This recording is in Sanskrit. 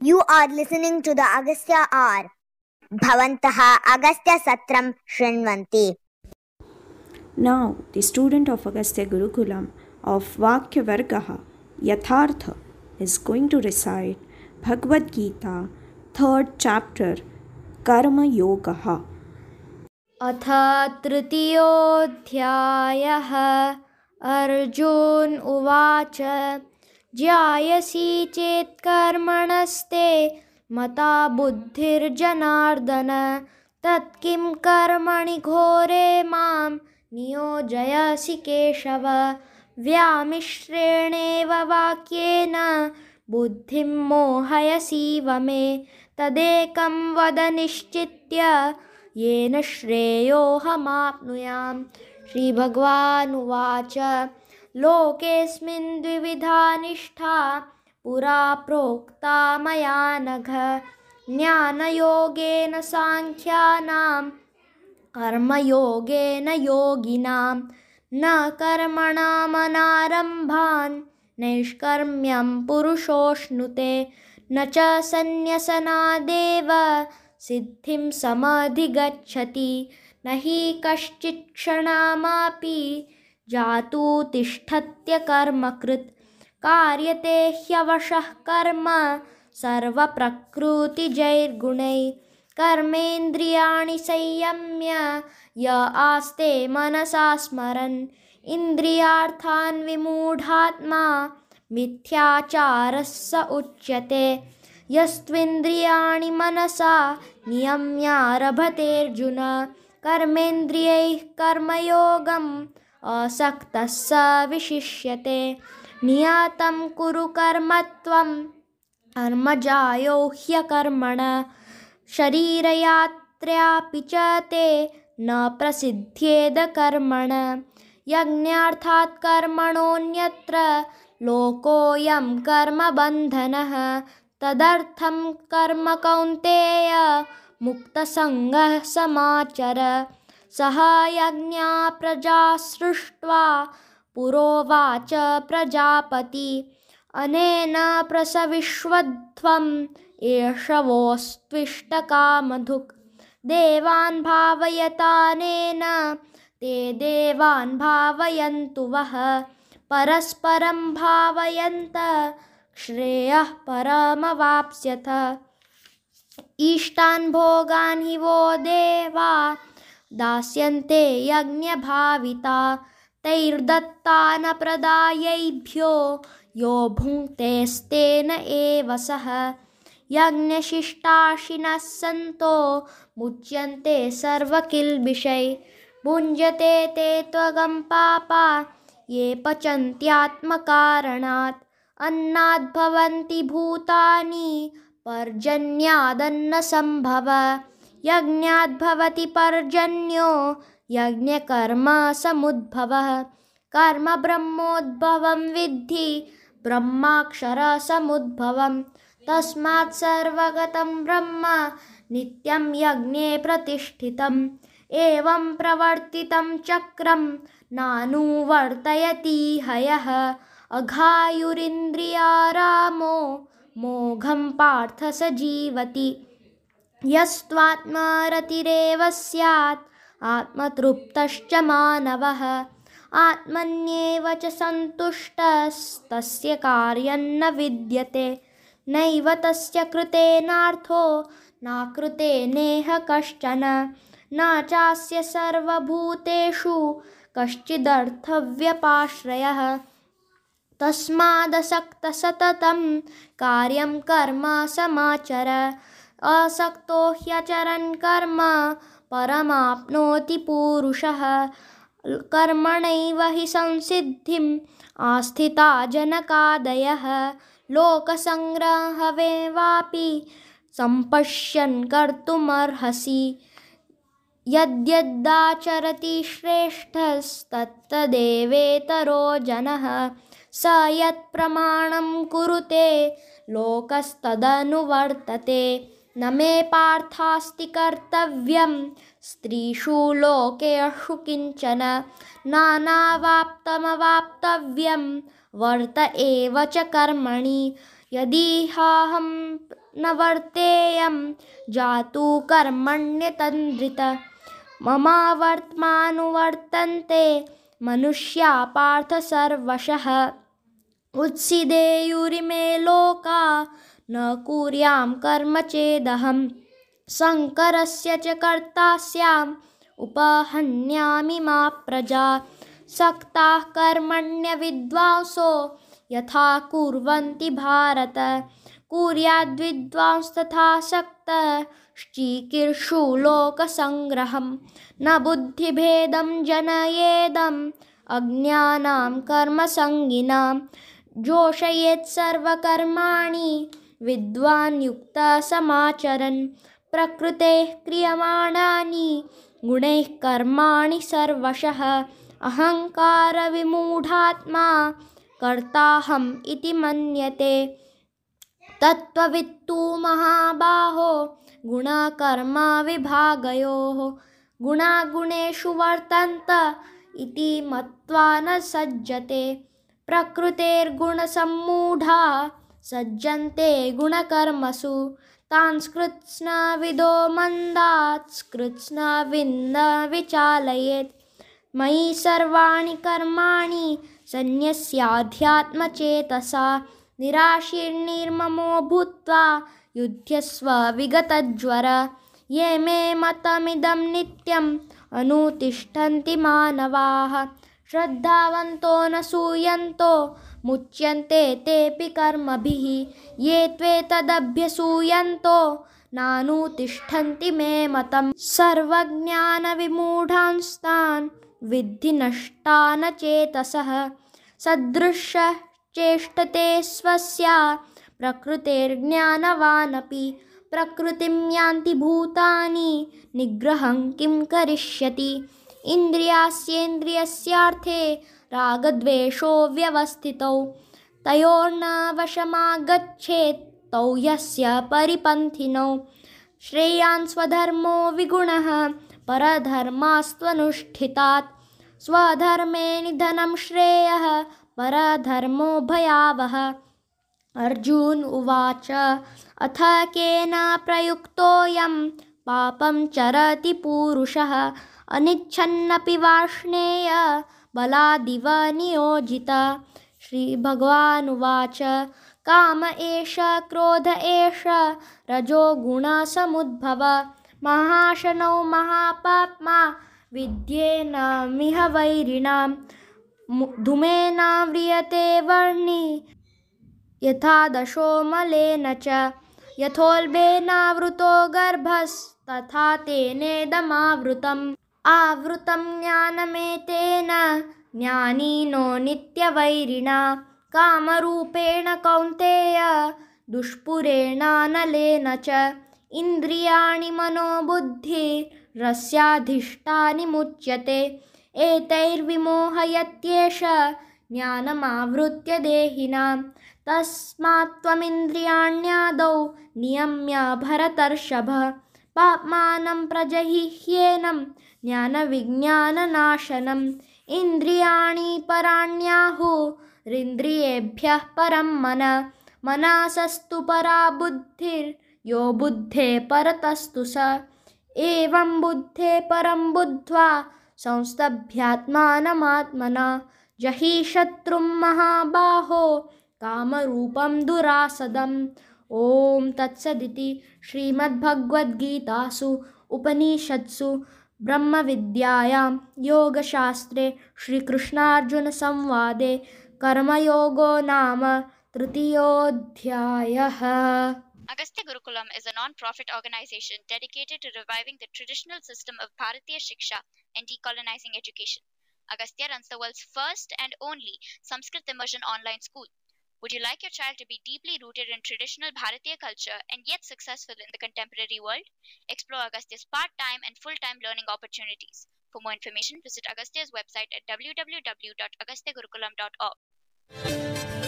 You are listening to the Agastya R. भवन्तः अगस्त्यसत्रं शृण्वन्ति Now, the student of Agastya Gurukulam of Vakya Vargaha, Yathartha, is going to recite Bhagavad Gita, third chapter, Karma Yogaha. अथ तृतीयोऽध्यायः अर्जुन उवाच ज्यायसि चेत् कर्मणस्ते मता बुद्धिर्जनार्दन। तत्किं कर्मणि घोरे मां नियोजयसि केशव। व्यामिश्रेणेव वाक्येन बुद्धिं मोहयसीव मे तदेकं वद निश्चित्य येन श्रेयोऽहमाप्नुयां श्रीभगवानुवाच। लोकेऽस्मिन् द्विविधा निष्ठा पुरा प्रोक्ता मया नघ। ज्ञानयोगेन साङ्ख्यानां कर्मयोगेन योगिनां न कर्मणामनारम्भान् नैष्कर्म्यं पुरुषोऽश्नुते न च सन्न्यसनादेव सिद्धिं समधिगच्छति न हि कश्चित् क्षणामापि जातु कार्यते ह्यवशः कर्म, सर्वप्रकृतिजैर्गुणैः। कर्मेन्द्रियाणि संयम्य य आस्ते मनसा स्मरन्। इन्द्रियार्थान् विमूढात्मा, मिथ्याचारः स उच्यते। यस्त्विन्द्रियाणि मनसा नियम्यारभतेऽर्जुन। कर्मेन्द्रियैः कर्मयोगम् असक्तः स विशिष्यते। नियतं कुरु कर्म त्वं। कर्मजायो ह्यकर्मण शरीरयात्रापि च ते न प्रसिद्ध्येद कर्मण। यज्ञार्थात् कर्मणोऽन्यत्र लोकोऽयं कर्मबन्धनः। तदर्थं कर्म कौन्तेय मुक्तसङ्गः समाचर सः यज्ञा प्रजा सृष्ट्वा पुरोवाच प्रजापति। अनेन प्रसविष्वध्वम् एषवोस्त्विष्टकामधुक्। देवान् भावयतानेन ते देवान् भावयन्तु वः। परस्परं भावयन्त श्रेयः परमवाप्स्यथ इष्टान् भोगान् हि वो देवा दास्यन्ते यज्ञभाविता तैर्दत्तानप्रदायैभ्यो यो भुङ्क्तेस्तेन एव सः। यज्ञशिष्टाशिनः सन्तो मुच्यन्ते सर्वकिल्बिषै भुञ्जते ते त्वगं पापा ये पचन्त्यात्मकारणात् अन्नाद्भवन्ति भूतानि पर्जन्यादन्नसम्भव। यज्ञाद्भवति पर्जन्यो यज्ञकर्मसमुद्भवः। कर्म ब्रह्मोद्भवं विद्धि ब्रह्माक्षरसमुद्भवं तस्मात् सर्वगतं ब्रह्म नित्यं यज्ञे प्रतिष्ठितम्। एवं प्रवर्तितं चक्रं नानुवर्तयति हयः अघायुरिन्द्रियारामो मोघं पार्थ स जीवति यस्त्वात्मरतिरेव स्यात्। आत्मतृप्तश्च मानवः। आत्मन्येव च सन्तुष्टस्तस्य कार्यन्न विद्यते। नैव तस्य कृतेनार्थो नाकृते नेह कश्चन। न चास्य सर्वभूतेषु कश्चिदर्थव्यपाश्रयः तस्मादसक्तसततं कार्यं कर्म समाचर। असक्तो ह्यचरन् कर्म परमाप्नोति पूरुषः। कर्मणैव हि संसिद्धिम् आस्थिता जनकादयः। लोकसङ्ग्रहवे सम्पश्यन् कर्तुमर्हसि। यद्यदाचरति श्रेष्ठस्तत्तदेवेतरो जनः स यत्प्रमाणं कुरुते लोकस्तदनुवर्तते। न मे पार्थास्ति कर्तव्यं स्त्रीषु लोकेषु किञ्चन नानावाप्तमवाप्तव्यं वर्त एव च कर्मणि। यदिहाहं न वर्तेयं जातु कर्मण्यतन्द्रित। ममावर्त्मानुवर्तन्ते सर्वशः उत्सिदेयुरिमे लोका, न कुर्यां कर्म चेदहं शङ्करस्य च कर्ता स्याम्, उपहन्यामि मा प्रजा। सक्ताः कर्मण्यविद्वांसो यथा कुर्वन्ति भारत। कुर्याद्विद्वांस्तथा सक्तश्चीकीर्षु लोकसङ्ग्रहं न बुद्धिभेदं जनयेदम्, अज्ञानां कर्मसङ्गिनां जोषयेत् सर्वकर्माणि विद्वान् युक्तसमाचरन् प्रकृतेः क्रियमाणानि, गुणैः कर्माणि सर्वशः, अहङ्कारविमूढात्मा, कर्ताहम् इति मन्यते। तत्त्ववित्तु महाबाहो, गुणकर्माविभागयोः, गुणागुणेषु वर्तन्त इति मत्वा न सज्जते। प्रकृतेर्गुणसम्मूढा सज्जन्ते गुणकर्मसु। तांस्कृत्स्नविदो मन्दात्स्कृत्स्नविन्न विचालयेत् मयि सर्वाणि कर्माणि सन्न्यस्याध्यात्मचेतसा निराशीर्निर्ममो भूत्वा युध्यस्व विगतज्वर। ये मे मतमिदं नित्यम् अनुतिष्ठन्ति मानवाः श्रद्धावन्तो न सूयन्तो मुच्यन्ते तेऽपि कर्मभिः ये त्वेतदभ्यसूयन्तो नानुतिष्ठन्ति मे मतं सर्वज्ञानविमूढांस्तान् विद्धि नष्टान चेतसः। सदृशः चेष्टते स्वस्या प्रकृतेर्ज्ञानवानपि। प्रकृतिं यान्ति भूतानि निग्रहं किं करिष्यति इन्द्रियास्येन्द्रियस्यार्थे रागद्वेषो व्यवस्थितौ। तयोर्न वशमागच्छेत् तौ यस्य परिपन्थिनौ। श्रेयान् स्वधर्मो स्वधर्मे निधनं श्रेयः, परधर्मो भयावः अर्जुन उवाच, अथ केन प्रयुक्तोऽयं? पापं चरति पूरुषः। अनिच्छन्नपि वार्ष्णेय बलादिव नियोजित। श्रीभगवानुवाच, काम एष, क्रोध एष, रजो रजोगुणसमुद्भव महाशनौ महापाप्मा विद्येनमिह वैरिणां धूमेनाव्रियते वर्णि। यथा दशो मलेन च, यथोल्बेनावृतो गर्भस्तथा तेनेदमावृतम् आवृतं ज्ञानमेतेन ज्ञानिनो नित्यवैरिणा कामरूपेण कौन्तेय दुष्पुरेणानलेन च इन्द्रियाणि मनोबुद्धिरस्याधिष्ठानि मुच्यते एतैर्विमोहयत्येष ज्ञानमावृत्य देहिनां तस्मात् त्वमिन्द्रियाण्यादौ नियम्य भरतर्षभ पाप्मानं प्रजहिह्येनं ज्ञानविज्ञाननाशनम् इन्द्रियाणि पराण्याहुरिन्द्रियेभ्यः परं मन। मनासस्तु परा बुद्धिर्यो बुद्धे परतस्तु स। एवं बुद्धे परं बुद्ध्वा संस्तभ्यात्मानमात्मना। जहि शत्रुं महाबाहो, कामरूपं दुरासदम्। ॐ तत्सदिति श्रीमद्भगवद्गीतासु उपनिषत्सु ब्रह्मविद्यायां योगशास्त्रे श्रीकृष्णार्जुनसंवादे कर्मयोगो नाम तृतीयोऽध्यायः Agastya Gurukulam is a non-profit organization dedicated to reviving the traditional system of Bharatiya Shiksha and decolonizing education. Agastya runs the world's first and only Sanskrit immersion online school. Would you like your child to be deeply rooted in traditional Bharatiya culture and yet successful in the contemporary world? Explore Agastya's part-time and full-time learning opportunities. For more information, visit Agastya's website at www.agastyagurukulam.org.